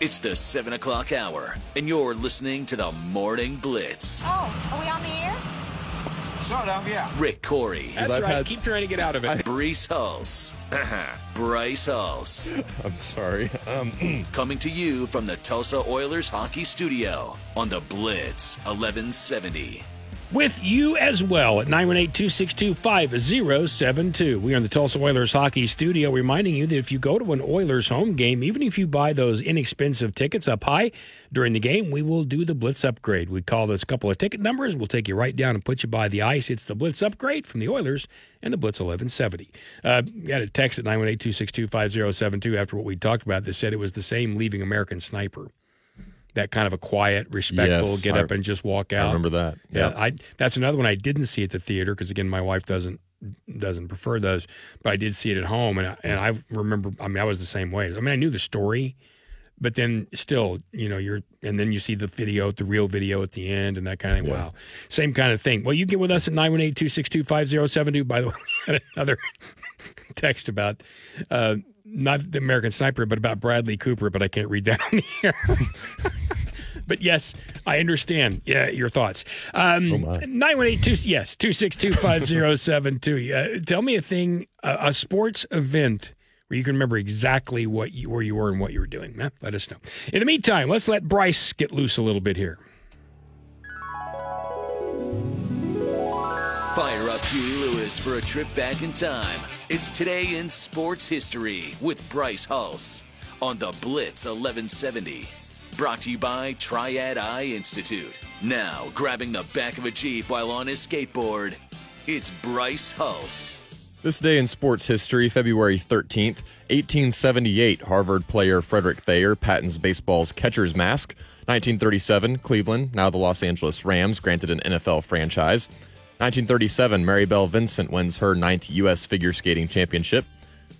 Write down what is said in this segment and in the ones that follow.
It's the 7 o'clock hour, and you're listening to the Morning Blitz. Oh, are we on the air? Sort of, yeah. Rick Couri, That's I've right. had- Keep trying to get out of it. Brees Hulse, Bryce Hulse. I'm sorry. Um, Coming to you from the Tulsa Oilers Hockey Studio on the Blitz 1170. With you as well at 918 262 5072. We are in the Tulsa Oilers Hockey Studio, reminding you that if you go to an Oilers home game, even if you buy those inexpensive tickets up high during the game, we will do the Blitz upgrade. We call those couple of ticket numbers. We'll take you right down and put you by the ice. It's the Blitz upgrade from the Oilers and the Blitz 1170. Uh, got a text at 918 262 5072 after what we talked about that said it was the same leaving American Sniper. That kind of a quiet, respectful, Yes, get I- up and just walk out. I remember that. Yeah, I that's another one I didn't see at the theater because again, my wife doesn't doesn't prefer those, but I did see it at home, and I, and I remember. I mean, I was the same way. I mean, I knew the story, but then still, you know, you're and then you see the video, the real video at the end, and that kind of thing. Wow, same kind of thing. Well, you get with us at 918-262-5072. By the way, another text about. Uh, not the American Sniper, but about Bradley Cooper, but I can't read that on the air. But yes, I understand. Yeah, your thoughts. Um, Nine one eight two. Yes, two six two five zero seven two. Uh, tell me a thing, a, a sports event where you can remember exactly what you, where you were and what you were doing. Huh? Let us know. In the meantime, let's let Bryce get loose a little bit here. Huey Lewis for a trip back in time. It's Today in Sports History with Bryce Hulse on the Blitz 1170. Brought to you by Triad Eye Institute. Now, grabbing the back of a Jeep while on his skateboard, it's Bryce Hulse. This day in sports history, February 13th, 1878, Harvard player Frederick Thayer patents baseball's catcher's mask. 1937, Cleveland, now the Los Angeles Rams, granted an NFL franchise. 1937, Maribel Vinson wins her ninth U.S. figure skating championship.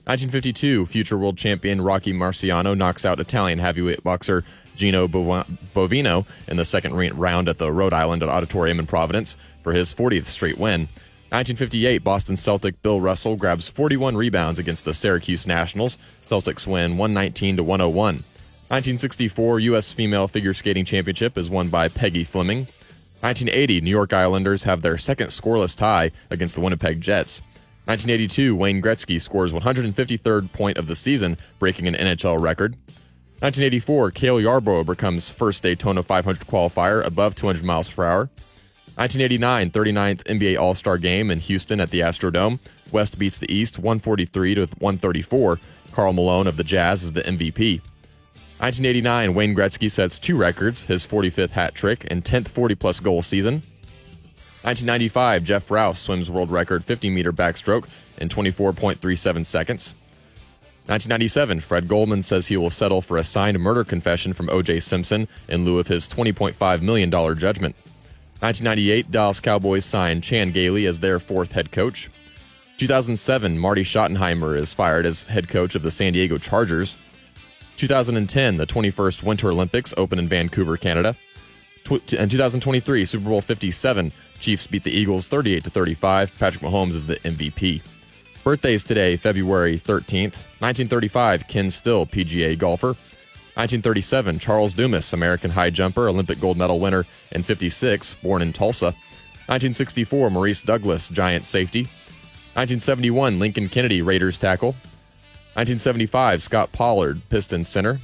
1952, future world champion Rocky Marciano knocks out Italian heavyweight boxer Gino Buonvino in the second round at the Rhode Island Auditorium in Providence for his 40th straight win. 1958, Boston Celtic Bill Russell grabs 41 rebounds against the Syracuse Nationals. Celtics win 119 to 101. 1964, U.S. Female Figure Skating Championship is won by Peggy Fleming. 1980, New York Islanders have their second scoreless tie against the Winnipeg Jets. 1982, Wayne Gretzky scores 153rd point of the season, breaking an NHL record. 1984, Cale Yarborough becomes first Daytona 500 qualifier above 200 miles per hour. 1989, 39th NBA All Star Game in Houston at the Astrodome. West beats the East 143 to 134. Karl Malone of the Jazz is the MVP. 1989, Wayne Gretzky sets two records his 45th hat trick and 10th 40 plus goal season. 1995, Jeff Rouse swims world record 50 meter backstroke in 24.37 seconds. 1997, Fred Goldman says he will settle for a signed murder confession from O.J. Simpson in lieu of his $20.5 million judgment. 1998, Dallas Cowboys sign Chan Gailey as their fourth head coach. 2007, Marty Schottenheimer is fired as head coach of the San Diego Chargers. 2010, the 21st Winter Olympics open in Vancouver, Canada. And 2023, Super Bowl 57, Chiefs beat the Eagles 38 to 35. Patrick Mahomes is the MVP. Birthdays today, February 13th. 1935, Ken Still, PGA golfer. 1937, Charles Dumas, American high jumper, Olympic gold medal winner, in 56, born in Tulsa. 1964, Maurice Douglas, Giant safety. 1971, Lincoln Kennedy, Raiders tackle. 1975, Scott Pollard, Piston center.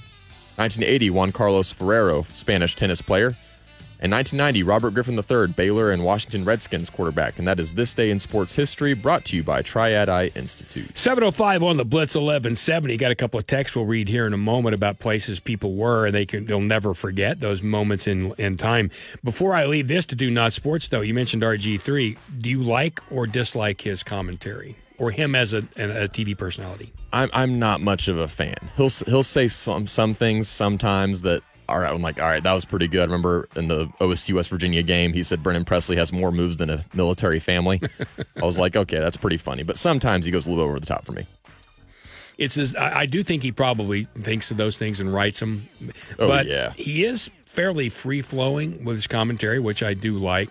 1980, Juan Carlos Ferrero, Spanish tennis player. And 1990, Robert Griffin III, Baylor and Washington Redskins quarterback. And that is This Day in Sports History, brought to you by Triad Eye Institute. 705 on the Blitz 1170. Got a couple of texts we'll read here in a moment about places people were and they can they'll never forget those moments in in time. Before I leave this to do not sports though, you mentioned RG3. Do you like or dislike his commentary or him as a, a TV personality? I'm I'm not much of a fan. He'll he'll say some some things sometimes that all right. I'm like, all right, that was pretty good. I remember in the OSU West Virginia game, he said Brennan Presley has more moves than a military family. I was like, okay, that's pretty funny. But sometimes he goes a little over the top for me. It's his, I, I do think he probably thinks of those things and writes them. Oh, but yeah. he is fairly free flowing with his commentary, which I do like.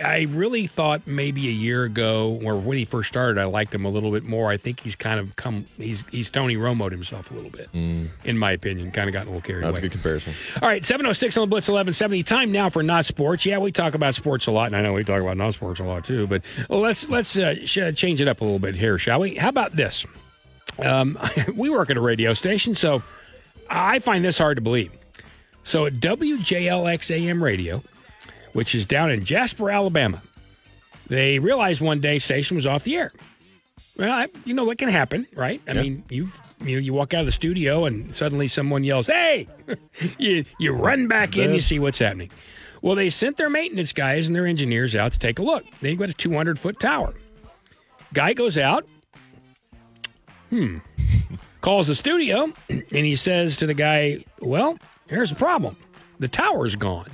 I really thought maybe a year ago, or when he first started, I liked him a little bit more. I think he's kind of come. He's he's Tony Romoed himself a little bit, in my opinion. Kind of gotten a little carried That's a good comparison. All right, 706 on the Blitz 1170. Time now for not sports. Yeah, we talk about sports a lot, and I know we talk about non sports a lot too, but let's let's uh, sh- change it up a little bit here, shall we? How about this? Um, we work at a radio station, so I find this hard to believe. So at WJLX AM radio, which is down in Jasper, Alabama, they realized one day station was off the air. Well, I, you know what can happen, right? I Yeah. mean, you you know, you walk out of the studio and suddenly someone yells, "Hey!" you you run back in, you see what's happening. Well, they sent their maintenance guys and their engineers out to take a look. They've got a 200 foot tower. Guy goes out, hmm, calls the studio, and he says to the guy, "Well, here's the problem: the tower's gone."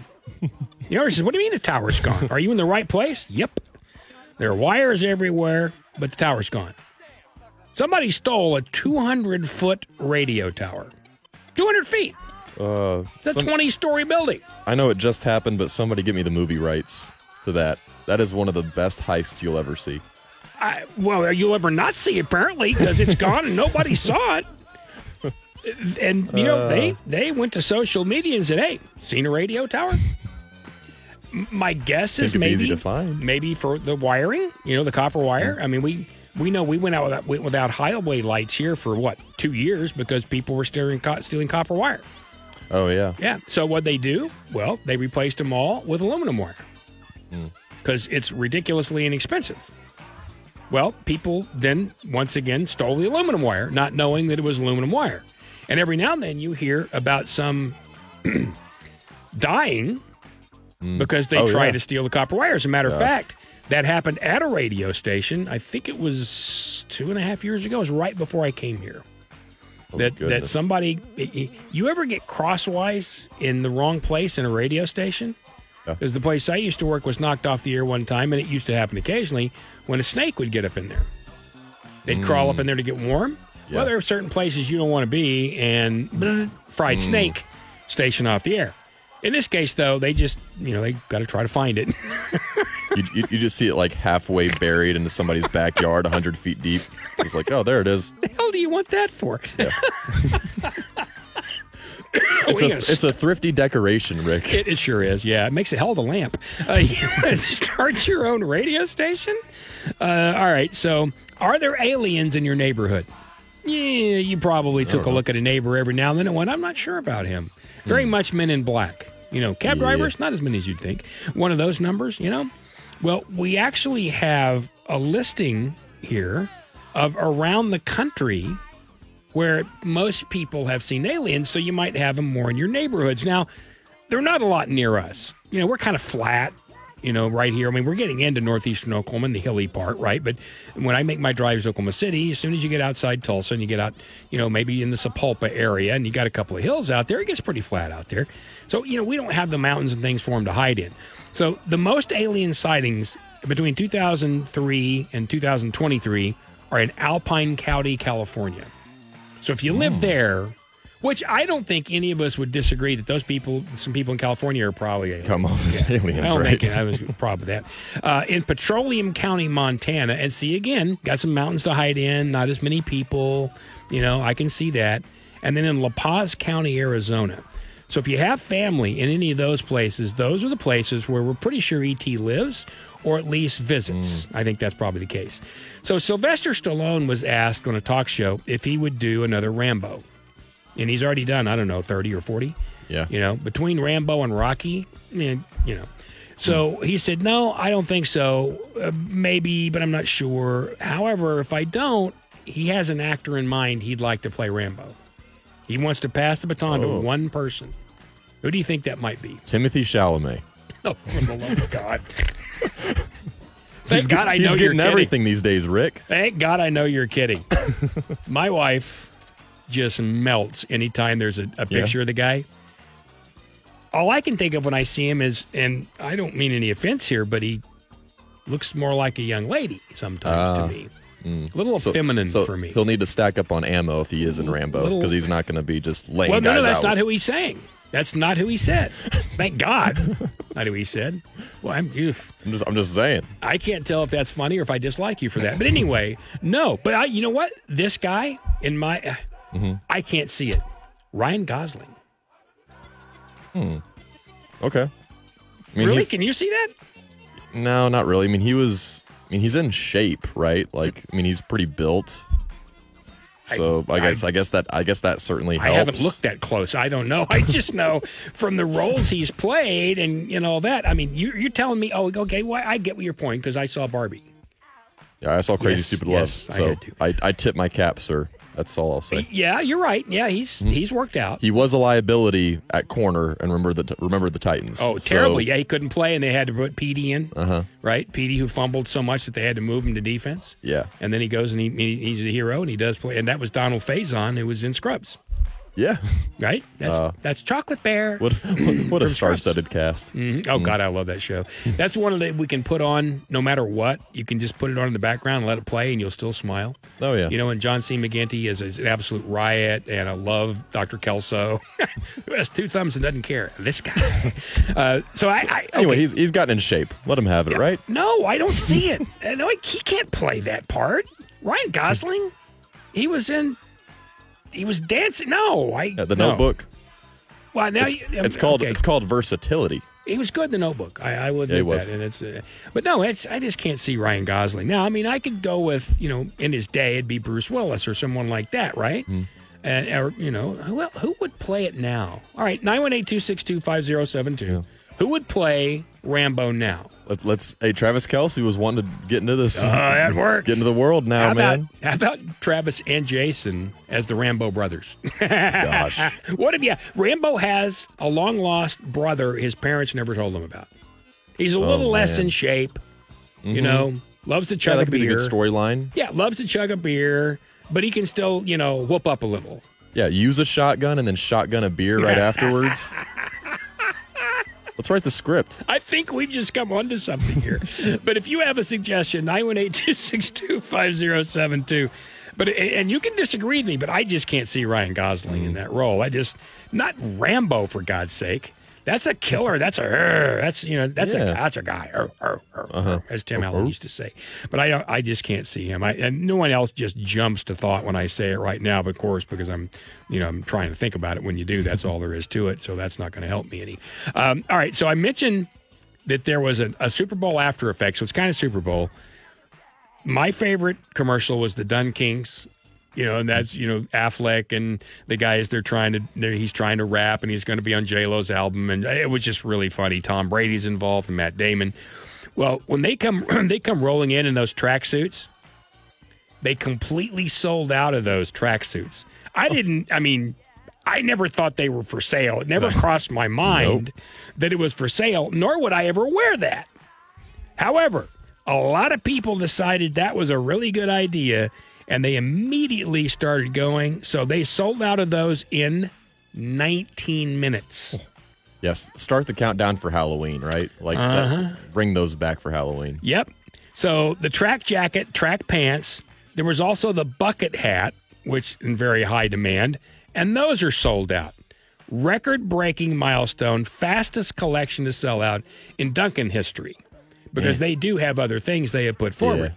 The owner says, "What do you mean the tower's gone? Are you in the right place?" Yep. There are wires everywhere, but the tower's gone. Somebody stole a 200 foot radio tower. 200 feet. Uh, It's a some- 20 story building. I know it just happened, but somebody get me the movie rights to that. That is one of the best heists you'll ever see. I, well, you'll ever not see apparently because it's gone and nobody saw it. And you know they they went to social media and said, "Hey, seen a radio tower?" My guess is maybe easy to find. maybe for the wiring, you know, the copper wire. I mean, we we know we went out without, without highway lights here for what two years because people were stealing stealing copper wire. Oh yeah. Yeah. So what they do? Well, they replaced them all with aluminum wire Hmm. because it's ridiculously inexpensive. Well, people then once again stole the aluminum wire, not knowing that it was aluminum wire. And every now and then you hear about some dying Mm. because they Oh, tried yeah. to steal the copper wire. As a matter of fact, that happened at a radio station. I think it was two and a half years ago. It was right before I came here Oh, that that somebody you ever get crosswise in the wrong place in a radio station Yeah. because the place i used to work was knocked off the air one time and it used to happen occasionally when a snake would get up in there they'd crawl up mm. in there to get warm Yeah. well there are certain places you don't want to be and bzz, fried mm. snake station off the air in this case though they just you know they got to try to find it You, you, you just see it like halfway buried into somebody's backyard, 100 feet deep. It's like, oh, there it is. the hell do you want that for It's a, gonna it's a thrifty decoration, Rick. It, it sure is. Yeah, it makes a hell of a lamp. Uh, you want to start your own radio station? Uh, all right. So, are there aliens in your neighborhood? Yeah, you probably took a look at a neighbor every now and then and went, I'm not sure about him. Very much men in black. You know, cab drivers, not as many as you'd think. One of those numbers, you know? Well, we actually have a listing here of around the country where most people have seen aliens, so you might have them more in your neighborhoods. Now, they're not a lot near us. You know, we're kind of flat, you know, right here. I mean, we're getting into northeastern Oklahoma, the hilly part, right? But when I make my drives to Oklahoma City, as soon as you get outside Tulsa and you get out, you know, maybe in the Sapulpa area and you got a couple of hills out there, it gets pretty flat out there. So, you know, we don't have the mountains and things for them to hide in. So, the most alien sightings between 2003 and 2023 are in Alpine County, California. So if you live hmm. there, which I don't think any of us would disagree that those people, some people in California are probably aliens. Come off as I aliens, don't right? think I was a problem with that. Uh, in Petroleum County, Montana, and see again, got some mountains to hide in, not as many people. You know, I can see that. And then in La Paz County, Arizona. So if you have family in any of those places, those are the places where we're pretty sure ET lives or at least visits. I think that's probably the case. So Sylvester Stallone was asked on a talk show if he would do another Rambo. And he's already done, I don't know, 30 or 40. Yeah. You know, between Rambo and Rocky, eh, you know. So he said, No, I don't think so. Uh, maybe, but I'm not sure. However, if I don't, he has an actor in mind he'd like to play Rambo. He wants to pass the baton Oh. to one person. Who do you think that might be? Timothée Chalamet. Oh, for the love of God. He's, Thank God get- I he's know you're getting kidding. everything these days, Rick. Thank God I know you're kidding. My wife just melts anytime there's a, a picture of the guy. All I can think of when I see him is, and I don't mean any offense here, but he looks more like a young lady sometimes to me. A little So- feminine so for me. He'll need to stack up on ammo if he is in Rambo because he's not going to be just laying Well, no, guys no, that's out. not who he's saying. That's not who he said. Thank God. not who he said. Well, I'm oof. I'm just, I'm just saying. I can't tell if that's funny or if I dislike you for that. But anyway, no. But I, you know what? This guy in my, uh, Mm-hmm. I can't see it. Ryan Gosling. Hmm. Okay. I mean, really? Can you see that? No, not really. I mean, he was. I mean, he's in shape, right? Like, I mean, he's pretty built. So I, I- guess I, guess that I guess that certainly helps. I haven't looked that close. I don't know. I just know from the roles he's played and you know that. I mean, you, you're telling me, oh, okay, well, I get your point because I saw Barbie. Yeah, I saw Crazy Yes, Stupid yes, Love. So. I, I tip my cap, sir. That's all I'll say. Yeah, you're right. Yeah, he's Hmm. he's worked out. He was a liability at corner, and remember the remember the Titans. Oh, So- terribly. Yeah, he couldn't play, and they had to put Petey in. Uh Uh-huh. huh. Right, Petey, who fumbled so much that they had to move him to defense. Yeah. And then he goes and he, he he's a hero, and he does play. And that was Donald Faison, who was in Scrubs. Yeah. Right. That's that's Chocolate Bear. Uh, What what, what a star-studded cast. Mhm. Oh God, I love that show. That's one that we can put on no matter what. You can just put it on in the background, and let it play, and you'll still smile. Oh yeah. You know, and John C. McGinley is, is an absolute riot, and I love Dr. Kelso, who has two thumbs and doesn't care. This guy. uh, so I, I Anyway, he's he's gotten in shape. Let him have it, right? No, I don't see it. Uh, no, he can't play that part. Ryan Gosling, he was in. He was dancing. No, I. Yeah, the no. Notebook. Well, now It's, you- it's called okay. it's called versatility. He was good in the Notebook. I, I will Yeah, he was. that, and it's. Uh, but no, it's. I just can't see Ryan Gosling. Now, I mean, I could go with you know, in his day, it'd be Bruce Willis or someone like that, right? Hmm. And or you know, who who would play it now? All right, nine one eight two six two five zero seven two. Who would play Rambo now? Let, let's. Hey, Travis Kelce was wanting to get into this. Oh, that worked. Get into the world now, How man. about how about Travis and Jason as the Rambo brothers? Gosh. what if yeah, Rambo has a long lost brother his parents never told him about. He's a little less Oh, man. Mm-hmm. in shape, you know, loves to Yeah, chug that a could be beer. good storyline. Yeah, loves to chug a beer, but he can still, you know, whoop up a little. Yeah, use a shotgun and then shotgun a beer right afterwards. Let's write the script. I think we've just come on to something here. but if you have a suggestion, 918-262-5072. But and you can disagree with me, but I just can't see Ryan Gosling in hmm. that role. I just not Rambo for God's sake. That's a killer. That's a that's you know that's a that's a guy Arr, arr, arr, Uh-huh. as Tim Allen used to say. But I don't I just can't see him. I and no one else just jumps to thought when I say it right now. But of course, because I'm you know I'm trying to think about it when you do. That's all there is to it. So that's not going to help me any. Um, all right. So I mentioned that there was a, a Super Bowl after effect. So it's kind of Super Bowl. My favorite commercial was the Dun Kings. You know, and that's you know Affleck and the guys they're trying to they're, he's trying to rap and he's going to be on J Lo's album and it was just really funny. Tom Brady's involved and Matt Damon. Well, when they come they come rolling in in those tracksuits, they completely sold out of those tracksuits. I oh. didn't. I mean, I never thought they were for sale. It never crossed my mind that it was for sale. Nor would I ever wear that. However, a lot of people decided that was a really good idea, and they immediately started going. So they sold out of those in 19 minutes. Yes, start the countdown for Halloween, right? Like, Uh-huh. bring those back for Halloween. Yep. So the track jacket, track pants. There was also the bucket hat, which in very high demand, and those are sold out. Record breaking milestone, fastest collection to sell out in Dunkin' history because they do have other things they have put forward.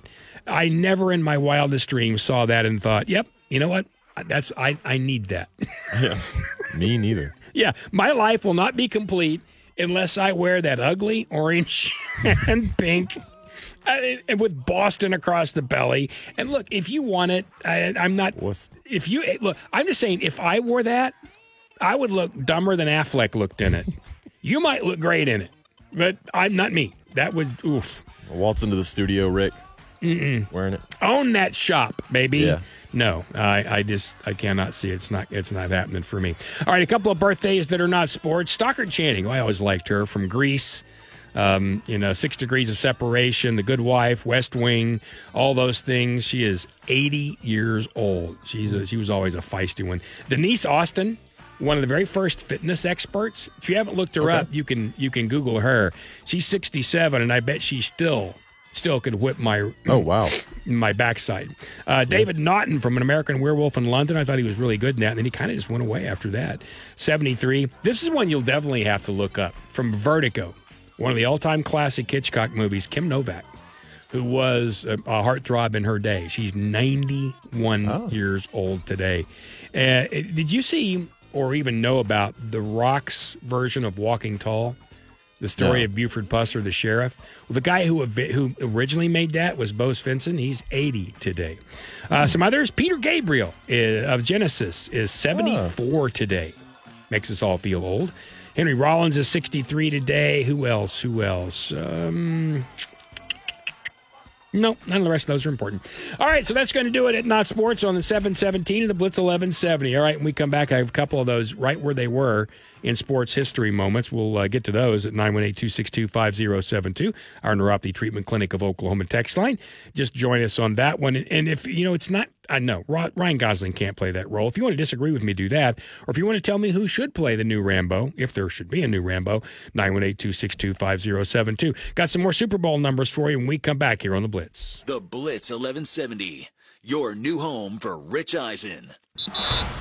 I never in my wildest dreams saw that and thought, yep, you know what? That's I, I need that. yeah, Me neither. Yeah, my life will not be complete unless I wear that ugly orange and pink. uh, and with Boston across the belly. And look, if you want it, I, I'm not. If you eh, look, I'm just saying, if I wore that, I would look dumber than Affleck looked in it. you might look great in it, but I'm not me. That was oof. Waltz into the studio, Rick. Mm-mm. Wearing it. Own that shop, baby. Yeah. No, I, I just I cannot see it. it's not it's not happening for me. All right, a couple of birthdays that are not sports. Stockard Channing, I always liked her from Grease. Um, you know, Six Degrees of Separation, The Good Wife, West Wing, all those things. She is 80 years old. She's a, she was always a feisty one. Denise Austin, one of the very first fitness experts. If you haven't looked her up, you can you can Google her. She's 67, and I bet she's still still could whip my Oh wow. my backside. Uh, David Naughton from An American Werewolf in London. I thought he was really good in that, and then he kind of just went away after that. 73. This is one you'll definitely have to look up. From Vertigo, one of the all time classic Hitchcock movies, Kim Novak, who was a, a heartthrob in her day. She's 91 years old today. Uh, did you see or even know about The Rock's version of Walking Tall? The story No. of Buford Pusser, the sheriff. Well, the guy who who originally made that was Bo Svenson. He's 80 today. Uh, some others. Peter Gabriel uh, of Genesis is 74 today. Makes us all feel old. Henry Rollins is 63 today. Who else? Who else? Um, no, none of the rest of those are important. All right, so that's going to do it at Not Sports on the 717 and the Blitz 1170. All right, when we come back, I have a couple of those right where they were in sports history moments. We'll uh, get to those at 918 262 5072, our neuropathy treatment clinic of Oklahoma text line. Just join us on that one. And if, you know, it's not, I know Ryan Gosling can't play that role. If you want to disagree with me, do that. Or if you want to tell me who should play the new Rambo, if there should be a new Rambo, 918 262 5072. Got some more Super Bowl numbers for you when we come back here on the Blitz. The Blitz 1170, your new home for Rich Eisen.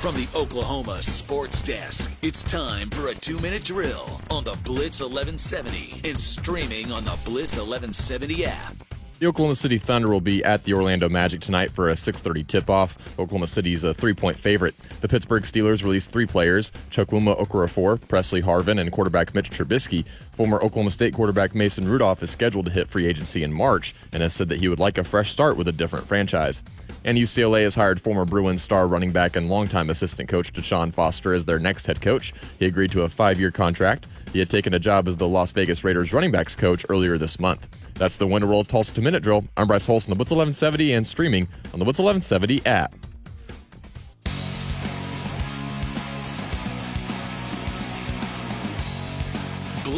From the Oklahoma Sports Desk, it's time for a two minute drill on the Blitz 1170 and streaming on the Blitz 1170 app. The Oklahoma City Thunder will be at the Orlando Magic tonight for a 6:30 tip-off. Oklahoma City's a three-point favorite. The Pittsburgh Steelers released three players: Chukwuma Okorafor, Pressley Harvin, and quarterback Mitch Trubisky. Former Oklahoma State quarterback Mason Rudolph is scheduled to hit free agency in March and has said that he would like a fresh start with a different franchise. And UCLA has hired former Bruins star running back and longtime assistant coach Deshaun Foster as their next head coach. He agreed to a five-year contract. He had taken a job as the Las Vegas Raiders running backs coach earlier this month. That's the Winter World Tulsa Two Minute Drill. I'm Bryce Hulse on the Blitz 1170 and streaming on the Blitz 1170 app.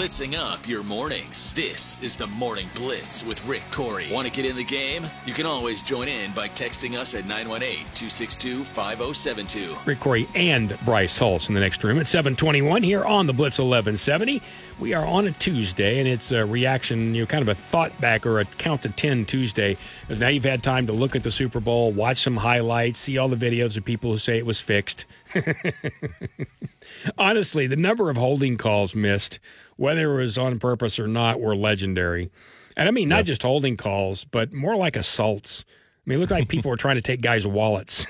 Blitzing up your mornings. This is the Morning Blitz with Rick Couri. Want to get in the game? You can always join in by texting us at 918 262 5072. Rick Couri and Bryce Hulse in the next room at 721 here on the Blitz 1170. We are on a Tuesday, and it's a reaction, you know, kind of a thought back or a count to 10 Tuesday. Now you've had time to look at the Super Bowl, watch some highlights, see all the videos of people who say it was fixed. Honestly, the number of holding calls missed, whether it was on purpose or not, were legendary. And I mean, not just holding calls, but more like assaults. I mean, it looked like people were trying to take guys' wallets.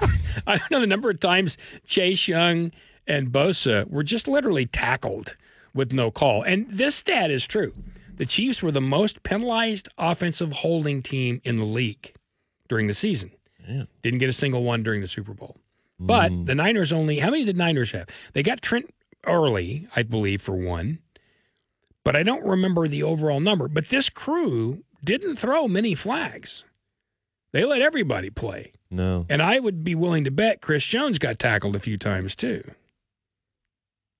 I don't know the number of times Chase Young and Bosa were just literally tackled with no call. And this stat is true. The Chiefs were the most penalized offensive holding team in the league during the season. Didn't get a single one during the Super Bowl. But mm. the Niners only, how many did the Niners have? They got Trent early, I believe, for one. But I don't remember the overall number. But this crew didn't throw many flags. They let everybody play. No. And I would be willing to bet Chris Jones got tackled a few times too.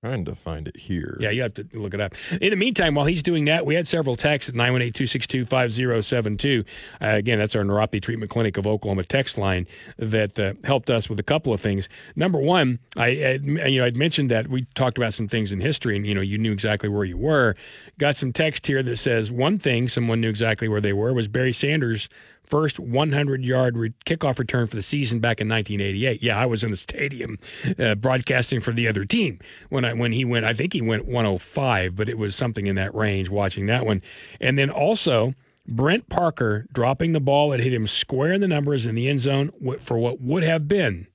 Trying to find it here. Yeah, you have to look it up. In the meantime, while he's doing that, we had several texts at 918 262 5072. Again, that's our neuropathy treatment clinic of Oklahoma text line that uh, helped us with a couple of things. Number one, I had, you know I'd mentioned that we talked about some things in history, and you know you knew exactly where you were. Got some text here that says one thing someone knew exactly where they were was Barry Sanders' first 100 yard re- kickoff return for the season back in 1988. Yeah, I was in the stadium uh, broadcasting for the other team when I when he went. I think he went 105, but it was something in that range. Watching that one, and then also. Brent Parker dropping the ball that hit him square in the numbers in the end zone for what would have been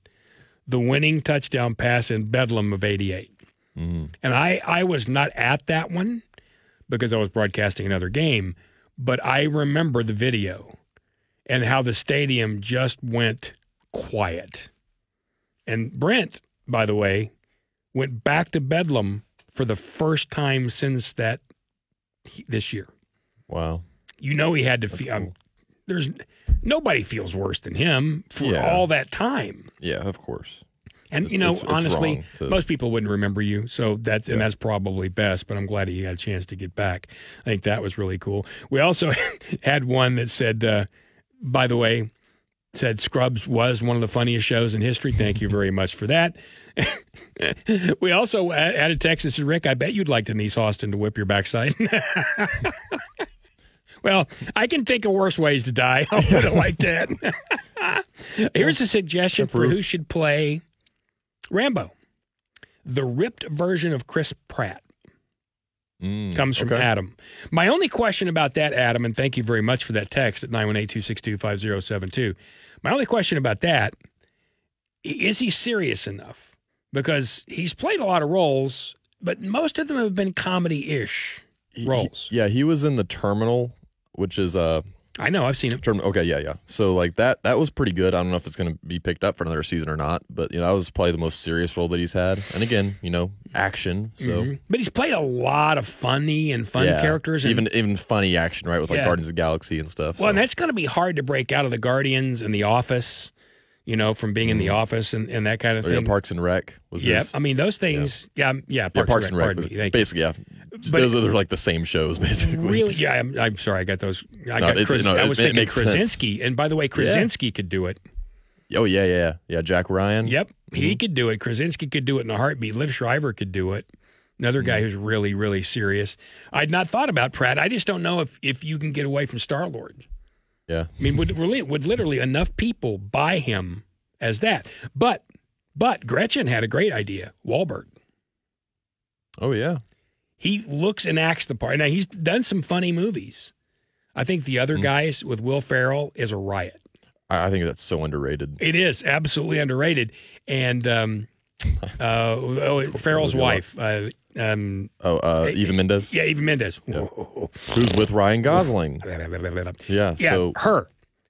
the winning touchdown pass in Bedlam of 88. And I, I was not at that one because I was broadcasting another game, but I remember the video and how the stadium just went quiet. And Brent, by the way, went back to Bedlam for the first time since that this year. Wow. You know he had to feel. um, there's nobody feels worse than him for Yeah. all that time. Yeah, of course. And you know, It's- it's honestly, to- most people wouldn't remember you, so that's and that's probably best. But I'm glad he had a chance to get back. I think that was really cool. We also had one that said, uh, by the way, said Scrubs was one of the funniest shows in history. Thank you very much for that. we also had a text that said, Rick, I bet you'd like Denise Austin to whip your backside. well, Well, I can think of worse ways to die. I'll put it like that. Here's a suggestion for who should play Rambo. The ripped version of Chris Pratt Mm, comes from okay. Adam. My only question about that, Adam, and thank you very much for that text at 918 262 5072. My only question about that is he serious enough? Because he's played a lot of roles, but most of them have been comedy ish He- he- roles. yeah, he was in the Terminal, which is uh I know, I've seen him. term. Okay, yeah, yeah. So like that that was pretty good. I don't know if it's going to be picked up for another season or not, but you know that was probably the most serious role that he's had. And again, you know, action. So Mhm. But he's played a lot of funny and fun yeah, characters. And, even even funny action, right? With like Yeah. Guardians of the Galaxy and stuff. well, so. and that's going to be hard to break out of the Guardians and the Office, you know, from being in the Office and, and that kind of Oh, yeah, thing. Parks and Rec was yeah, his. I mean those things. Yeah, yeah, yeah, Parks, Parks and and Rec. Rec. Pardon was me, thank you. basically, yeah. But those it- are like the same shows, basically. Really? Yeah, I'm, I'm sorry. I got those. I No, got Kras- no, I it- was it thinking makes sense. Krasinski. And by the way, Krasinski could do it. Oh yeah, yeah, yeah. Yeah, Jack Ryan. Yep, he Mm-hmm. could do it. Krasinski could do it in a heartbeat. Liev Schreiber could do it. Another Mm-hmm. guy who's really, really serious. I'd not thought about Pratt. I just don't know if if you can get away from Star Lord. Yeah. I mean, would really would literally enough people buy him as that? But but Gretchen had a great idea. Wahlberg. Oh yeah. He looks and acts the part. Now he's done some funny movies. I think the other guys with Will Ferrell is a riot. I, think that's so underrated. It is absolutely underrated. And um, uh, oh, Ferrell's Look it up. wife, uh, um, Oh, uh, Eva Mendes, yeah, Eva Mendes. who's with Ryan Gosling. Yeah. Yeah, So her.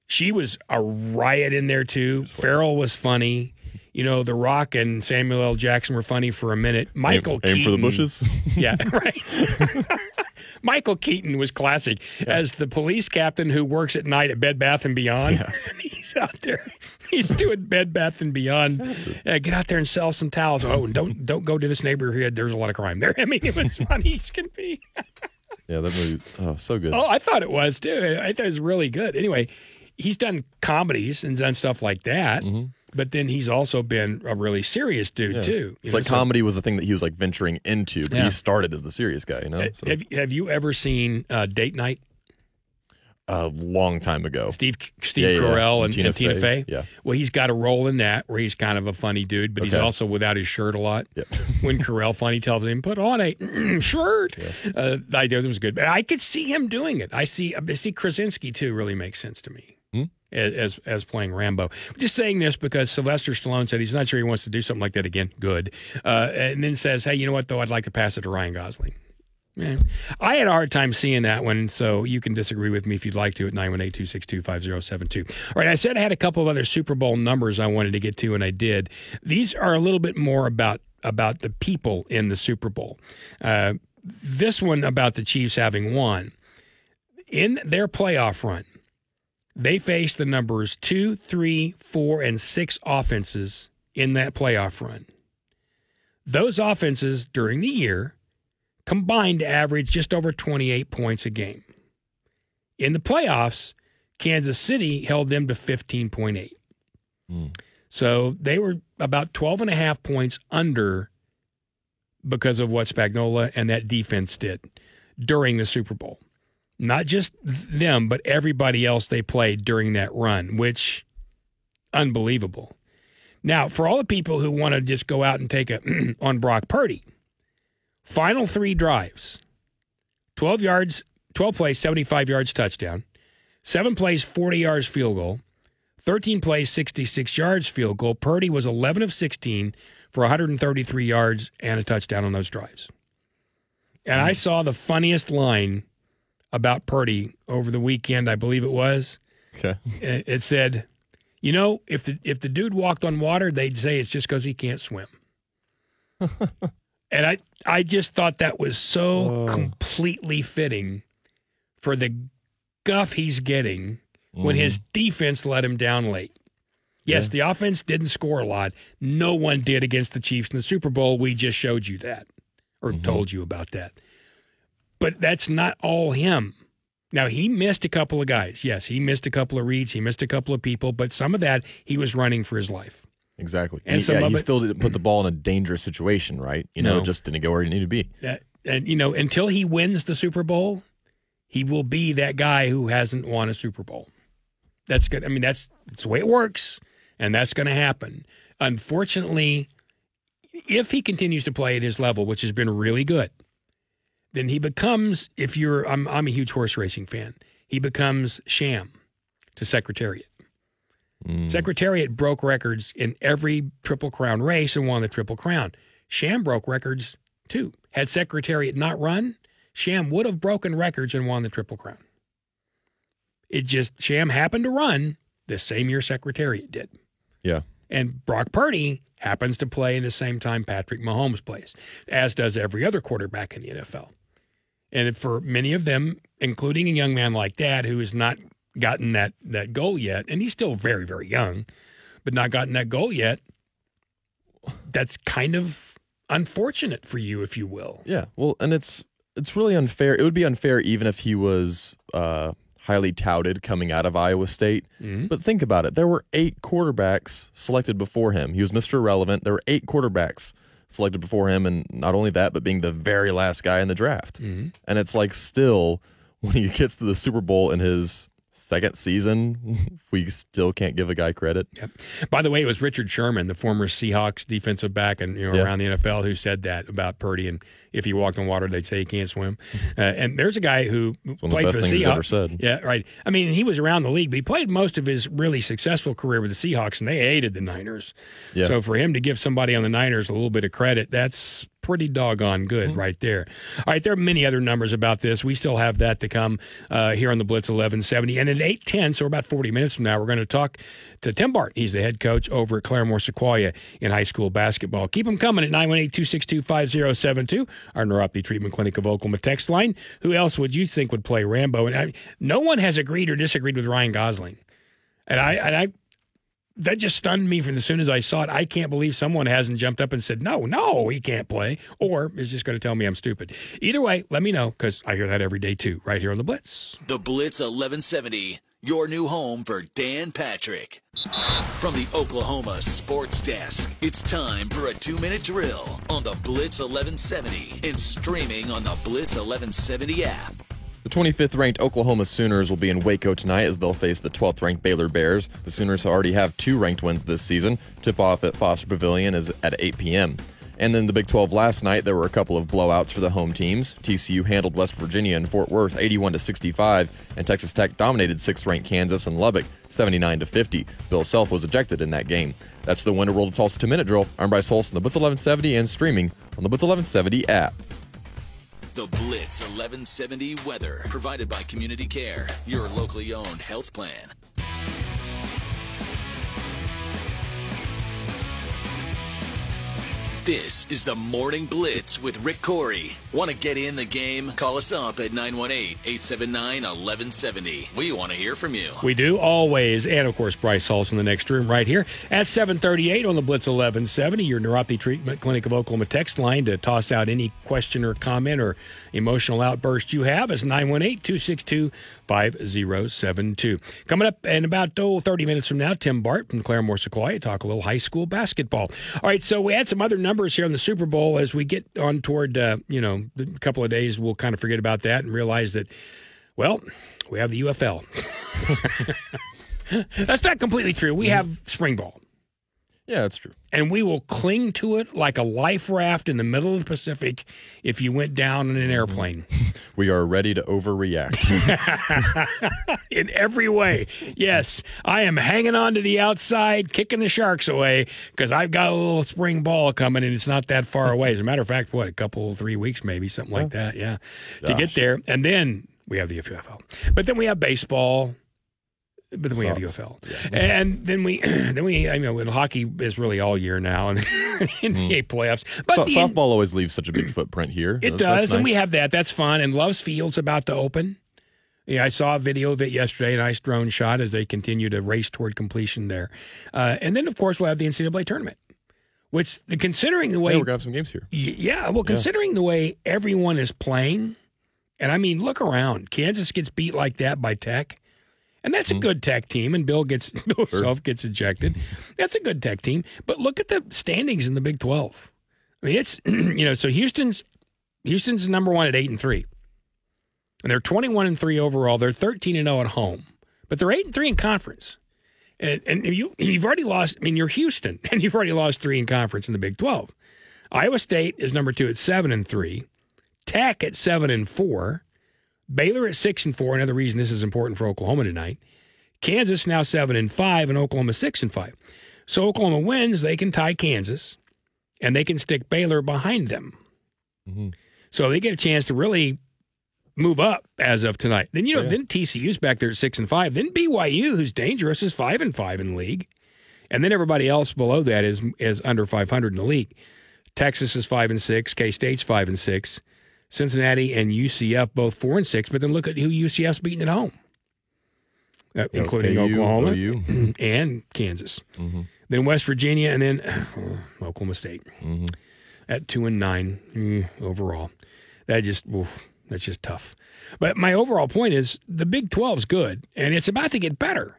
She was a riot in there too. Ferrell was funny. You know, The Rock and Samuel L. Jackson were funny for a minute. Michael aim, aim for the Keaton- bushes. Yeah, right. Michael Keaton was classic as the police captain who works at night at Bed Bath and Beyond. he's out there. He's doing Bed Bath and Beyond. Uh, get out there and sell some towels. Oh, and don't don't go to this neighborhood. There's a lot of crime there. I mean, it was funny as can be. yeah, that movie. Oh, so good. Oh, I thought it was too. I thought it was really good. Anyway, he's done comedies and done stuff like that. But then he's also been a really serious dude Yeah. too. It's know, like so- comedy was the thing that he was like venturing into, but Yeah. he started as the serious guy, you know. So, Have, have you ever seen uh, Date Night? a long time ago. Steve Steve Yeah, yeah, yeah. Carell And and, Tina and Tina Fey. Fey. Yeah. Well, he's got a role in that where he's kind of a funny dude, but he's also without his shirt a lot. Yep. when Carell funny tells him, "Put on a shirt," uh, the idea was good. But I could see him doing it. I see. I see Krasinski too. Really makes sense to me. As, as playing Rambo, just saying this because Sylvester Stallone said he's not sure he wants to do something like that again. Good, uh, and then says, "Hey, you know what though? I'd like to pass it to Ryan Gosling." I had a hard time seeing that one, so you can disagree with me if you'd like to at 918-262-5072. All right, I said I had a couple of other Super Bowl numbers I wanted to get to, and I did. These are a little bit more about about the people in the Super Bowl. Uh, this one about the Chiefs having won. In their playoff run, they faced the numbers two, three, four, and six offenses in that playoff run. Those offenses during the year combined to average just over 28 points a game. In the playoffs, Kansas City held them to 15.8. Hmm. So they were about 12 and a half points under because of what Spagnuolo and that defense did during the Super Bowl. Not just them, but everybody else they played during that run, which unbelievable. Now, for all the people who want to just go out and take a on Brock Purdy, final three drives 12 yards, 12 plays, 75 yards touchdown, seven plays, 40 yards field goal, 13 plays, 66 yards field goal. Purdy was 11 of 16 for 133 yards and a touchdown on those drives. And I mm. saw the funniest line about Purdy over the weekend, I believe it was. Okay. It said, "You know, if the if the dude walked on water, they'd say it's just because he can't swim." and I I just thought that was so Oh. completely fitting for the guff he's getting when his mm-hmm. defense let him down late. Yes, the offense didn't score a lot. No one did against the Chiefs in the Super Bowl. We just showed you that or mm-hmm. told you about that. But that's not all him. Now, he missed a couple of guys. Yes, he missed a couple of reads. He missed a couple of people, but some of that he was running for his life. Exactly. And And, some yeah, of he it- still didn't put the ball in a dangerous situation, right? You know, No. just didn't go where he needed to be. That, and, you know, until he wins the Super Bowl, he will be that guy who hasn't won a Super Bowl. That's good. I mean, that's that's the way it works, and that's going to happen. Unfortunately, if he continues to play at his level, which has been really good, then he becomes. If you're, I'm, I'm a huge horse racing fan. He becomes sham to Secretariat. Mm. Secretariat broke records in every Triple Crown race and won the Triple Crown. Sham broke records too. Had Secretariat not run, Sham would have broken records and won the Triple Crown. It just, Sham happened to run the same year Secretariat did. Yeah. And Brock Purdy happens to play in the same time Patrick Mahomes plays, as does every other quarterback in the NFL. And for many of them, including a young man like that who has not gotten that that goal yet, and he's still very, very young, but not gotten that goal yet, that's kind of unfortunate for you, if you will. Yeah. Well, and it's it's really unfair. It would be unfair even if he was uh, highly touted coming out of Iowa State. But think about it. There were eight quarterbacks selected before him. He was Mr. Relevant. There were eight quarterbacks selected before him, and not only that, but being the very last guy in the draft. Mm-hmm. And it's like still when he gets to the Super Bowl in his second season, we still can't give a guy credit. Yep. By the way, it was Richard Sherman, the former Seahawks defensive back and you know Yeah. around the NFL, who said that about Purdy. And if he walked on water, they'd say he can't swim. Uh, and there's a guy who one of the played best for the Seahawks. ever said. Yeah, right. I mean, he was around the league, but he played most of his really successful career with the Seahawks, and they hated the Niners. Yeah. So for him to give somebody on the Niners a little bit of credit, that's pretty doggone good Mm-hmm. right there. All right, there are many other numbers about this. We still have that to come uh, here on the Blitz 1170. And at 810, so about 40 minutes from now, we're going to talk to Tim Bart. He's the head coach over at Claremore Sequoyah in high school basketball. Keep them coming at 918-262-5072, our neuropathy treatment clinic of Oklahoma text line. Who else would you think would play Rambo? And I, no one has agreed or disagreed with Ryan Gosling. And I, and I, that just stunned me from as soon as I saw it. I can't believe someone hasn't jumped up and said, no, no, he can't play, or is just going to tell me I'm stupid. Either way, let me know because I hear that every day too, right here on the Blitz. The Blitz 1170, your new home for Dan Patrick. From the Oklahoma Sports Desk, it's time for a two minute drill on the Blitz 1170 and streaming on the Blitz 1170 app. The 25th ranked Oklahoma Sooners will be in Waco tonight as they'll face the 12th ranked Baylor Bears. The Sooners already have two ranked wins this season. Tip off at Foster Pavilion is at 8 p.m. And then the Big 12 last night, there were a couple of blowouts for the home teams. TCU handled West Virginia and Fort Worth 81 to 65, and Texas Tech dominated 6th ranked Kansas and Lubbock 79 to 50. Bill Self was ejected in that game. That's the Winter World of Tulsa 2 minute drill. I'm Bryce Holston, the Blitz 1170, and streaming on the Blitz 1170 app. The Blitz 1170 weather, provided by Community Care, your locally owned health plan. This is the Morning Blitz with Rick Couri. Want to get in the game? Call us up at 918 879 1170. We want to hear from you. We do always, and of course, Bryce Hulse in the next room right here at 738 on the Blitz 1170, your neuropathy treatment clinic of Oklahoma text line to toss out any question or comment or emotional outburst you have is 918-262-5072. Coming up in about oh, 30 minutes from now, Tim Bart from Claremore Sequoyah talk a little high school basketball. All right, so we had some other numbers here on the Super Bowl as we get on toward, uh, you know, a couple of days, we'll kind of forget about that and realize that, well, we have the UFL. That's not completely true. We have spring ball, Yeah, that's true. and we will cling to it like a life raft in the middle of the Pacific if you went down in an airplane We are ready to overreact. in every way. Yes, I am hanging on to the outside, kicking the sharks away because I've got a little spring ball coming and it's not that far away. As a matter of fact, what, a couple, three weeks maybe, something like oh, that. Yeah. To get there. And then we have the UFL. But then we have baseball. But then we have. UFL, and then we, then we, I mean, hockey is really all year now, and NBA playoffs. But So, the- softball always leaves such a big footprint here. it That's- that's does, and we have that. That's fun. And Love's Field's about to open. Yeah, I saw a video of it yesterday. A nice drone shot as they continue to race toward completion there. Uh, and then, of course, we'll have the NCAA tournament, which, considering the way, Yeah, we're gonna have some games here. Yeah, well, considering the way everyone is playing, and I mean, look around. Kansas gets beat like that by Tech, and that's a mm-hmm. good Tech team. And Bill gets Bill Self gets ejected. That's a good Tech team. But look at the standings in the Big Twelve. I mean, it's you know, so Houston's Houston's number one at eight and three. and they're 21 and three overall. They're 13 and 0 at home, but they're eight and three in conference. And, and you you've already lost. I mean, you're Houston, and you've already lost three in conference in the Big 12. Iowa State is number two at seven and three. Tech at seven and four. Baylor at six and four. Another reason this is important for Oklahoma tonight. Kansas now seven and five, and Oklahoma six and five. So Oklahoma wins, they can tie Kansas, and they can stick Baylor behind them. Mm-hmm. So they get a chance to really move up as of tonight. Then you know, Yeah. then TCU's back there at six and five. Then BYU, who's dangerous, is five and five in the league, and then everybody else below that is is under five hundred in the league. Texas is five and six. K State's five and six. Cincinnati and UCF both four and six. But then look at who UCF's beating at home, Uh, including KU, Oklahoma OU. and Kansas. Mm-hmm. Then West Virginia, and then Oklahoma State Mm-hmm. at two and nine mm, overall. That just oof, that's just tough. But my overall point is the Big 12 is good, and it's about to get better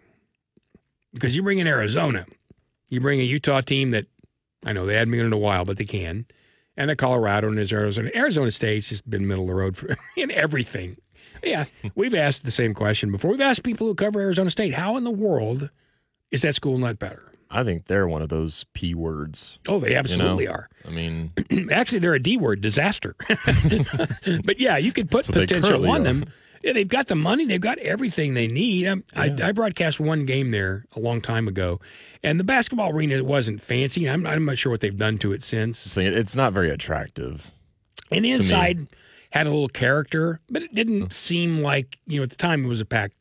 because you bring in Arizona, you bring a Utah team that I know they hadn't been in a while, but they can, and the Colorado and Arizona. Arizona State's just been middle of the road for in everything. Yeah, we've asked the same question before. We've asked people who cover Arizona State, how in the world is that school not better? I think they're one of those p words. Oh, they absolutely know? are. I mean, Actually, they're a D word, disaster. but yeah, you could put That's what they potential on them. Yeah, they've got the money. They've got everything they need. Um, I, I broadcast one game there a long time ago, and the basketball arena wasn't fancy. I'm, I'm not sure what they've done to it since. it's not very attractive. And the inside had a little character, but it didn't seem like, you know, at the time it was a packed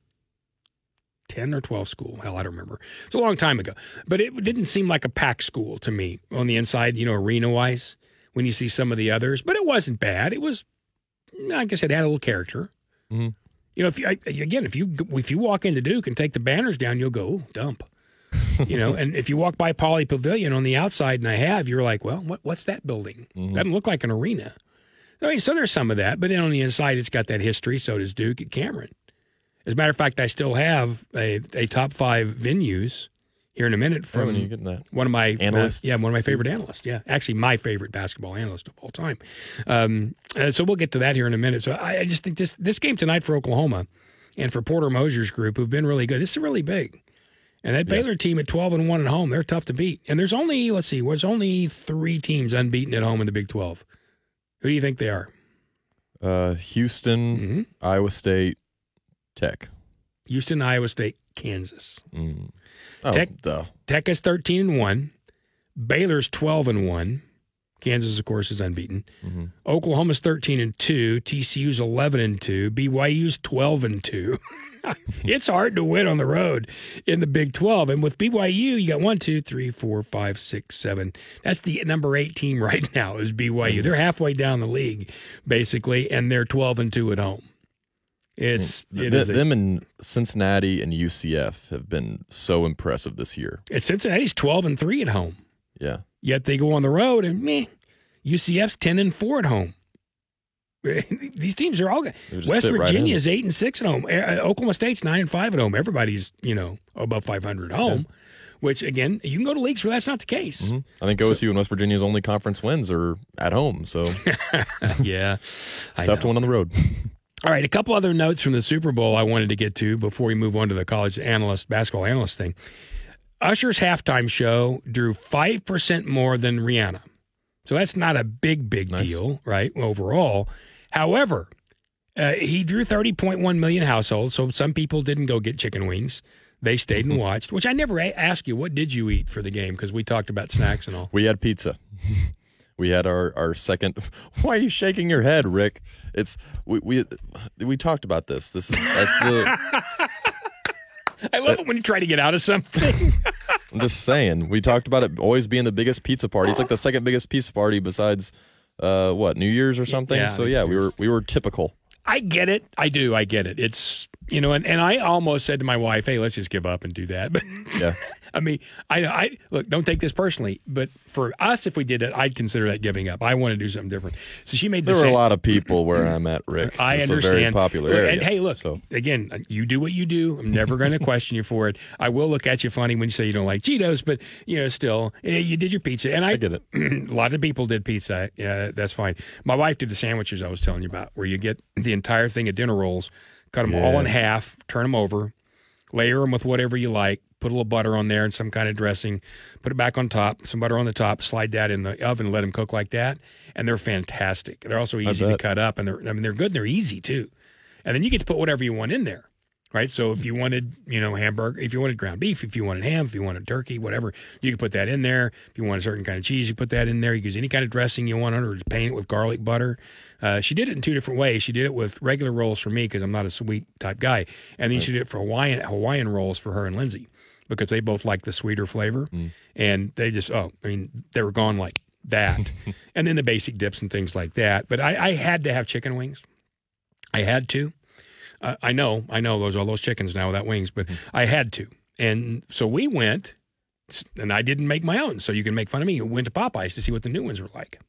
10 or 12 school. Hell, I don't remember. It's a long time ago. But it didn't seem like a packed school to me on the inside, you know, arena wise, when you see some of the others. But it wasn't bad. It was, like I said, it had a little character. Mhm. You know, if you, I- again, if you if you walk into Duke and take the banners down, you'll go, "Ooh, dump. you know, and if you walk by Pauley Pavilion on the outside, and I have, you're like, well, what, what's that building? Doesn't look like an arena. I mean, so there's some of that, but then on the inside, it's got that history. So does Duke at Cameron. As a matter of fact, I still have a, a top five venues here in a minute From from when you get that. one of my Analysts? yeah, one of my favorite analysts. Yeah, actually, my favorite basketball analyst of all time. Um, uh, so we'll get to that here in a minute. So I, I just think this this game tonight for Oklahoma and for Porter Moser's group, who've been really good. This is really big. And that Baylor team at twelve and one at home, they're tough to beat. And there's only let's see, there's only three teams unbeaten at home in the Big Twelve. Who do you think they are? Uh, Houston, hmm Iowa State, Tech. Houston, Iowa State, Kansas. Mm. Oh, Tech- duh. Tech is thirteen and one. Baylor's twelve and one. Kansas, of course, is unbeaten. Mhm. Oklahoma's thirteen and two. TCU's eleven and two. BYU's twelve and two. it's hard to win on the road in the Big Twelve. And with BYU, you got one, two, three, four, five, six, seven. That's the number eight team right now. Is BYU? They're halfway down the league basically, and they're twelve and two at home. It's it is a- them and Cincinnati and UCF have been so impressive this year. it's Cincinnati's twelve and three at home. Yeah. Yet they go on the road and meh, UCF's ten and four at home. These teams are all good. West fit right Virginia is eight and six at home. Uh, Oklahoma State's nine and five at home. Everybody's you know above five hundred at home. Which again, you can go to leagues where that's not the case. Mhm. I think OSU and West Virginia's only conference wins are at home, so it's yeah, I tough to win on the road. All right, a couple other notes from the Super Bowl I wanted to get to before we move on to the college analyst basketball analyst thing. Usher's halftime show drew five percent more than Rihanna, so that's not a big big Nice. deal, right? Overall, however, uh, he drew thirty point one million households. So some people didn't go get chicken wings; they stayed and watched. Which I never a- asked you, what did you eat for the game? Because we talked about snacks and all. We had pizza. We had our, our second. Why are you shaking your head, Rick? It's we we we talked about this. This is that's the. I love it when you try to get out of something. I'm just saying. We talked about it always being the biggest pizza party. It's like the second biggest pizza party besides, uh, what New Year's or something. Yeah, so yeah, we were we were typical. I get it. I do. I get it. It's you know, and, and I almost said to my wife, "Hey, let's just give up and do that." But Yeah. I mean, I, I look. Don't take this personally, but for us, if we did it, I'd consider that giving up. I want to do something different. So she made the There were same. a lot of people where I'm at, Rick. I it's understand. A very popular area. And hey, look So again. You do what you do. I'm never going to question you for it. I will look at you funny when you say you don't like Cheetos, but you know, still, you did your pizza, and I, I get it. a lot of people did pizza. Yeah, that's fine. My wife did the sandwiches I was telling you about, where you get the entire thing of dinner rolls, cut them all in half, turn them over, layer them with whatever you like, put a little butter on there and some kind of dressing, put it back on top, some butter on the top, slide that in the oven, let them cook like that, and they're fantastic. They're also easy to cut up, and they're I mean they're good and they're easy too. And then you get to put whatever you want in there. Right, so if you wanted, you know, hamburger, if you wanted ground beef, if you wanted ham, if you wanted turkey, whatever, you could put that in there. If you want a certain kind of cheese, you put that in there. You can use any kind of dressing you want on it, or just paint it with garlic butter. Uh, she did it in two different ways. She did it with regular rolls for me because I'm not a sweet type guy, and then she did it for Hawaiian Hawaiian rolls for her and Lindsay because they both like the sweeter flavor, and they just oh, I mean, they were gone like that, and then the basic dips and things like that. But I, I had to have chicken wings. I had to. Uh, I know, I know those are all those chickens now without wings, but I had to, and so we went, and I didn't make my own. So you can make fun of me. We went to Popeyes to see what the new ones were like.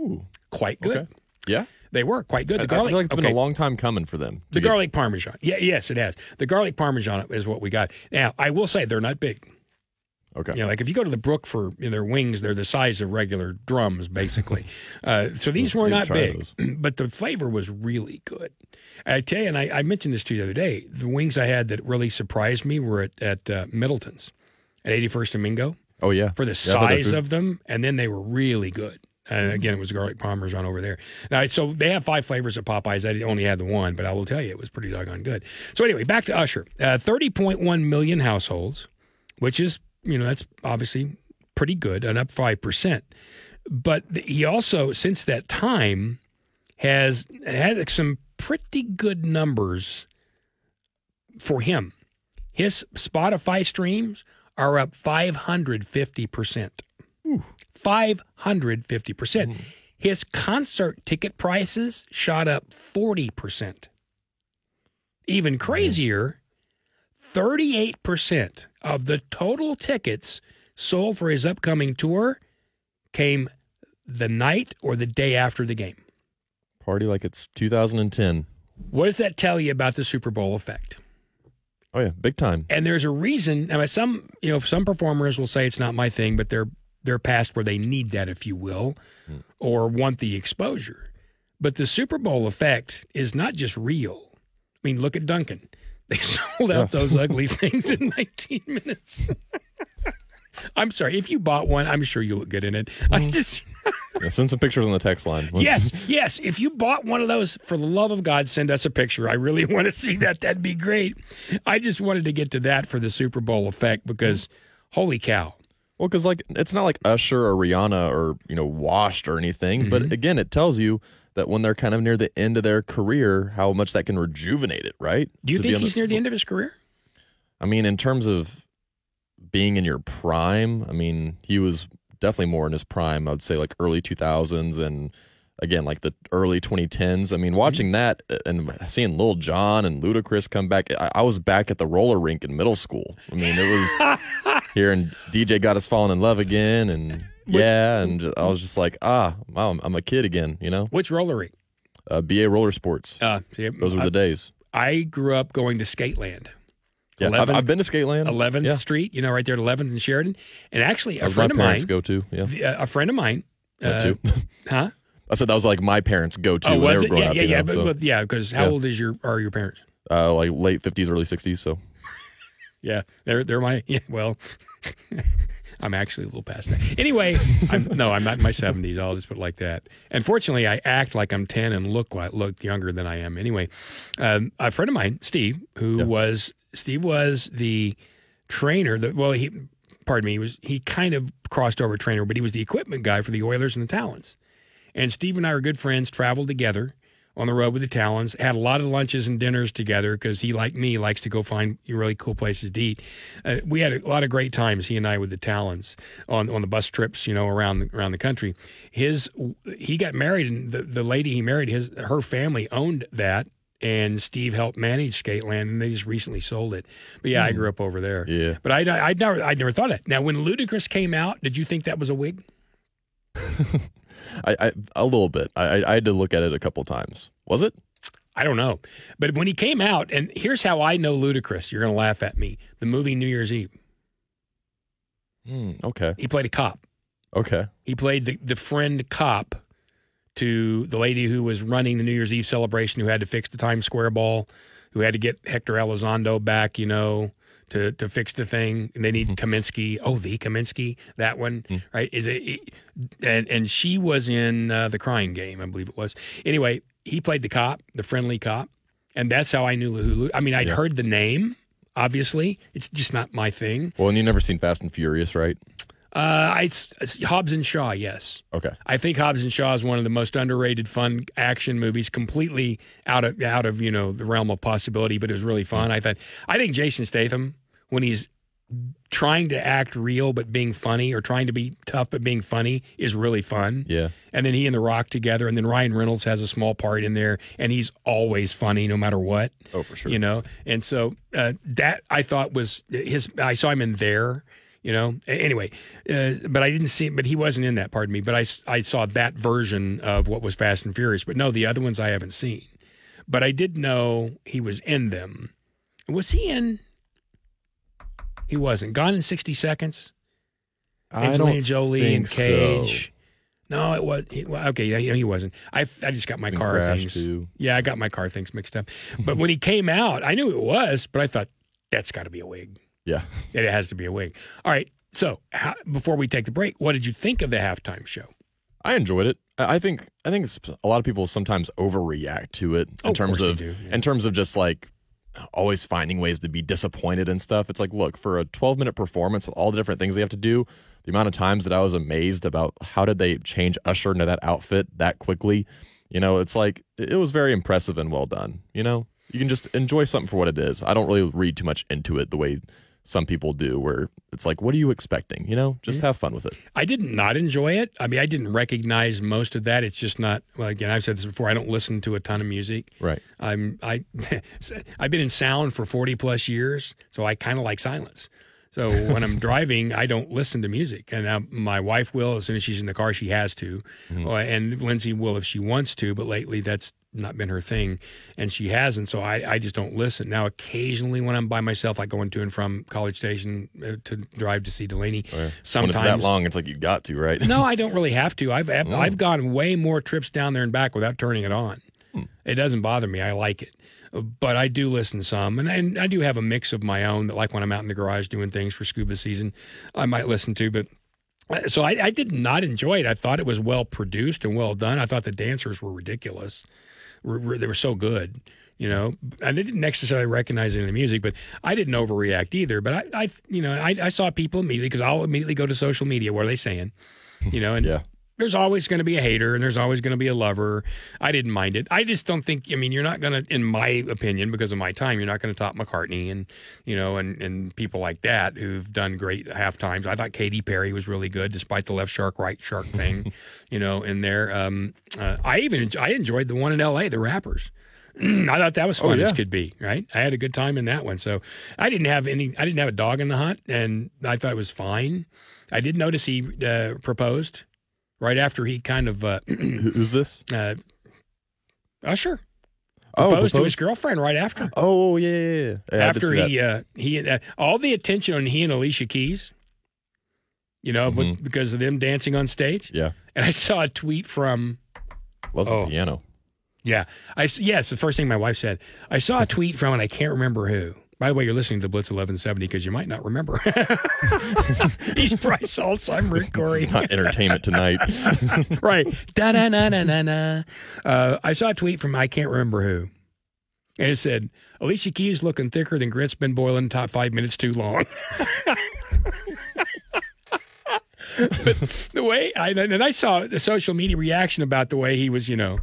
Ooh, Quite good. okay. Yeah. They were quite good. I, The I garlic. feel like it's okay. been a long time coming for them. The get- garlic parmesan. Yeah, yes, it has. The garlic parmesan is what we got. Now, I will say they're not big. Okay. You know, like if you go to the brook for you know, their wings, they're the size of regular drums, basically. uh, so these were not big, but the flavor was really good. I tell you, and I, I mentioned this to you the other day. The wings I had that really surprised me were at, at uh, Middleton's at 81st and Mingo Oh yeah. for the Yeah, I've had their size of them, and then they were really good. And again, it was garlic parmesan over there. Now, so they have five flavors at Popeyes. I only had the one, but I will tell you, it was pretty doggone good. So anyway, back to Usher. Uh, 30.1 million households, which is, you know, that's obviously pretty good and up 5%. But he also, since that time, has had some pretty good numbers for him. His Spotify streams are up 550%. 550%. His concert ticket prices shot up 40%. Even crazier, 38% of the total tickets sold for his upcoming tour came the night or the day after the game. Party like it's 2010. What does that tell you about the Super Bowl effect? Oh yeah, big time. and there's a reason. I mean, some you know some performers will say it's not my thing, but they're they're past where they need that, if you will, hmm. or want the exposure. But the Super Bowl effect is not just real. I mean, look at Dunkin'. They sold out those ugly things in 19 minutes. I'm sorry. If you bought one, I'm sure you look good in it. I mm-hmm. just Yeah, send some pictures on the text line. Let's- yes, yes. If you bought one of those, for the love of God, send us a picture. I really want to see that. That'd be great. I just wanted to get to that for the Super Bowl effect because, holy cow! Well, because like it's not like Usher or Rihanna or you know washed or anything, Mm-hmm. but again, it tells you that when they're kind of near the end of their career, how much that can rejuvenate it, right? Do you To think he's near the end of his career? I mean, in terms of being in your prime, I mean, he was definitely more in his prime. I'd say like early 2000s and again like the early 2010s. I mean, Mm-hmm. watching that and seeing Lil Jon and Ludacris come back, I, I was back at the roller rink in middle school. I mean, it was hearing DJ got us falling in love again, and yeah, and I was just like, ah, wow, I'm, I'm a kid again, you know. Which roller rink? Uh, BA Roller Sports, Uh, see, those were I, the days. I grew up going to Skateland. Yeah, I've, 11th I've been to Skateland. 11th yeah, Street, you know, right there at 11th and Sheridan. And actually, a friend of mine, go to. Yeah, uh, a friend of mine, Went uh, to. huh? I said that was like my parents' go to oh, when they was were it? growing Yeah, up. yeah, yeah. know, But, so, but yeah, because how Yeah. old is your are your parents? uh, like late 50s, early 60s. So Yeah, they're they're my yeah, well. I'm actually a little past that. Anyway, I'm, no, I'm not in my 70s. I'll just put it like that. And fortunately, I act like I'm 10 and look like look younger than I am. Anyway, um, a friend of mine, Steve, who Yeah. was Steve was the trainer. That well, he pardon me, he was he kind of crossed over trainer, but he was the equipment guy for the Oilers and the Talons. And Steve and I are good friends. Traveled together on the road with the Talons. Had a lot of lunches and dinners together because he, like me, likes to go find really cool places to eat. Uh, we had a lot of great times, he and I, with the Talons on on the bus trips, you know, around the, around the country. His he got married, and the, the lady he married, his her family owned that and Steve helped manage Skateland, and they just recently sold it. But yeah, I grew up over there. Yeah. But I, I never, I never thought of it. Now, when Ludacris came out, did you think that was a wig? I, I a little bit. I, I I had to look at it a couple times. Was it? I don't know. But when he came out, and here's how I know Ludacris. You're going to laugh at me. The movie New Year's Eve. Hmm, okay. He played a cop. Okay. He played the, the friend cop to the lady who was running the New Year's Eve celebration, who had to fix the Times Square ball, who had to get Hector Elizondo back, you know, to to fix the thing. And they need Kaminsky. Oh, the Kaminsky, that one, right? Is it? And and she was in uh, the Crying Game, I believe it was. Anyway, he played the cop, the friendly cop, and that's how I knew Lulu. I mean, I'd Yeah. heard the name. Obviously, it's just not my thing. Well, and you never seen Fast and Furious, right? Uh, I Hobbs and Shaw, yes. Okay. I think Hobbs and Shaw is one of the most underrated fun action movies, completely out of out of you know the realm of possibility, but it was really fun. I thought I think Jason Statham when he's trying to act real but being funny, or trying to be tough but being funny, is really fun. Yeah. And then he and The Rock together, and then Ryan Reynolds has a small part in there, and he's always funny no matter what. Oh, for sure. You know, and so uh, that I thought was his. I saw him in there. You know, anyway, uh, but I didn't see. But he wasn't in that. Pardon me. But I, I saw that version of what was Fast and Furious. But no, the other ones I haven't seen. But I did know he was in them. Was he in? He wasn't. Gone in sixty seconds. Angelina Jolie and Cage. No, it was he, well, okay. Yeah, he wasn't. I I just got my And car things. too. Yeah, I got my car things mixed up. But when he came out, I knew it was, but I thought that's got to be a wig. Yeah. It has to be a wig. All right. So how, before we take the break, what did you think of the halftime show? I enjoyed it. I think I think it's, a lot of people sometimes overreact to it in Oh, terms of do, yeah. in terms of just like always finding ways to be disappointed and stuff. It's like, look, for a 12 minute performance with all the different things they have to do, the amount of times that I was amazed about how did they change Usher into that outfit that quickly. You know, it's like it was very impressive and well done. You know, you can just enjoy something for what it is. I don't really read too much into it the way some people do, where it's like, what are you expecting? You know, just have fun with it. I did not enjoy it. I mean, I didn't recognize most of that. It's just not. Well, again, I've said this before. I don't listen to a ton of music. Right. I'm I I've been in sound for 40 plus years, so I kind of like silence. So when I'm driving, I don't listen to music, and uh, my wife will as soon as she's in the car. She has to, Uh, and Lindsay will if she wants to. But lately, that's not been her thing, and she hasn't. So I, I just don't listen. Now, occasionally when I'm by myself, like going to and from College Station uh, to drive to see Delaney. when Sometimes it's that long, it's like you got to, right? no, I don't really have to. I've I've, I've gone way more trips down there and back without turning it on. It doesn't bother me. I like it, but I do listen some, and, and I do have a mix of my own. That like when I'm out in the garage doing things for scuba season, I might listen to. But uh, so I, I did not enjoy it. I thought it was well produced and well done. I thought the dancers were ridiculous. Were- They were so good. You know, And I didn't necessarily recognize any in the music, but I didn't overreact either. But I, I you know, I, I saw people immediately because I'll immediately go to social media. What are they saying? You know, and Yeah. There's always going to be a hater and there's always going to be a lover. I didn't mind it. I just don't think. I mean, you're not going to, in my opinion, because of my time, you're not going to top McCartney and you know, and and people like that who've done great half times. I thought Katy Perry was really good, despite the left shark, right shark thing, you know, in there. Um, uh, I even I enjoyed the one in L.A. The rappers. I thought that was fun as yeah. could be. Right, I had a good time in that one. So I didn't have any. I didn't have a dog in the hunt, and I thought it was fine. I did notice he uh, proposed right after he kind of uh, Who's this? uh, Usher Oh, proposed to his girlfriend right after. Oh yeah, yeah, yeah. After he uh, he uh, all the attention on he and Alicia Keys, you know, but Mhm. because of them dancing on stage. yeah, And I saw a tweet from love Oh. the piano. yeah, I yes, the first thing my wife said. I saw a tweet from and I can't remember who. By the way, you're listening to Blitz 1170 because you might not remember. He's Bryce Hulse. I'm Rick Couri. It's not entertainment tonight. right. Da da na na na na. Uh, I saw a tweet from I can't remember who, and it said Alicia Keys looking thicker than grits been boiling top five minutes too long. but the way I and I saw the social media reaction about the way he was, you know.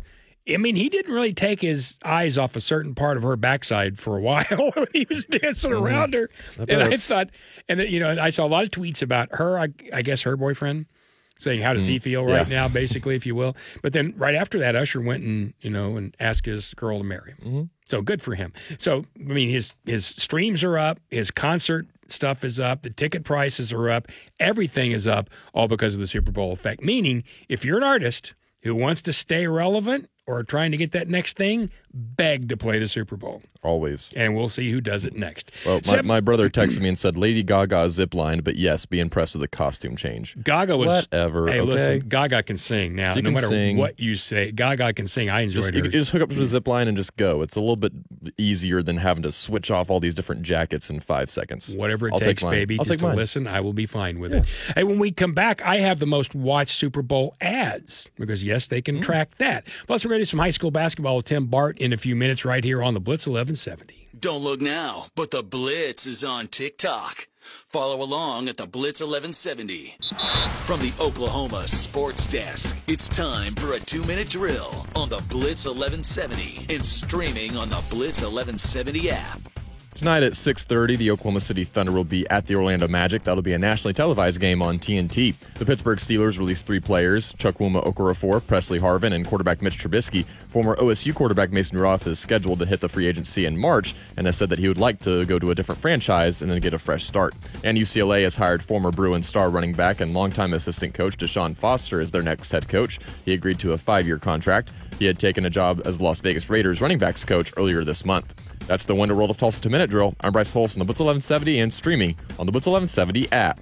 I mean, he didn't really take his eyes off a certain part of her backside for a while when he was dancing around her. And I thought, and you know, I saw a lot of tweets about her. I, I guess her boyfriend saying how does he feel right Mm. Yeah. now, basically, if you will. But then right after that, Usher went and you know and asked his girl to marry him. Mm-hmm. So good for him. So I mean, his his streams are up, his concert stuff is up, the ticket prices are up, everything is up, all because of the Super Bowl effect. Meaning, if you're an artist who wants to stay relevant or trying to get that next thing, beg to play the Super Bowl, Always. and we'll see who does it next. Well, my, my brother texted me and said Lady Gaga ziplined, but yes, be impressed with the costume change. Gaga was Whatever, Hey, okay? listen, Gaga can sing now. She no matter sing. what you say, Gaga can sing. I enjoyed Just, you her. could just hook up to the zip line and just go. It's a little bit easier than having to switch off all these different jackets in five seconds. Whatever it I'll takes, take baby, I'll just take to mine. listen, I will be fine with it. Hey, when we come back, I have the most watched Super Bowl ads because yes, they can mm. track that. Plus, we're some high school basketball with Tim Bart in a few minutes right here on the Blitz 1170. Don't look now, but the Blitz is on TikTok. Follow along at the Blitz 1170. From the Oklahoma Sports Desk, it's time for a two minute drill on the Blitz 1170 and streaming on the Blitz 1170 app. Tonight at 6:30, the Oklahoma City Thunder will be at the Orlando Magic. That'll be a nationally televised game on TNT. The Pittsburgh Steelers released three players: Chukwuma Okorafor, Pressley Harvin, and quarterback Mitch Trubisky. Former OSU quarterback Mason Rudolph is scheduled to hit the free agency in March and has said that he would like to go to a different franchise and then get a fresh start. And UCLA has hired former Bruins star running back and longtime assistant coach Deshaun Foster as their next head coach. He agreed to a five-year contract. He had taken a job as Las Vegas Raiders running backs coach earlier this month. That's the Window World of Tulsa 2 Minute Drill. I'm Bryce Holson, the Blitz 1170, and streaming on the Blitz 1170 app.